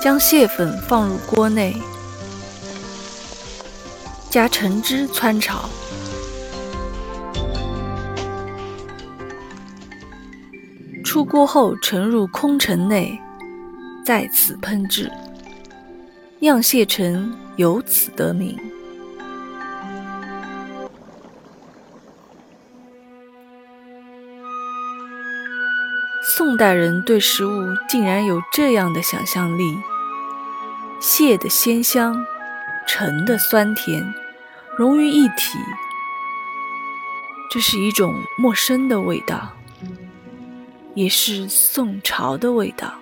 将蟹粉放入锅内，加橙汁汆炒。出锅后盛入空盛内，再次烹制，酿蟹橙由此得名。宋代人对食物竟然有这样的想象力：蟹的鲜香，橙的酸甜，融于一体，这是一种陌生的味道。也是宋朝的味道。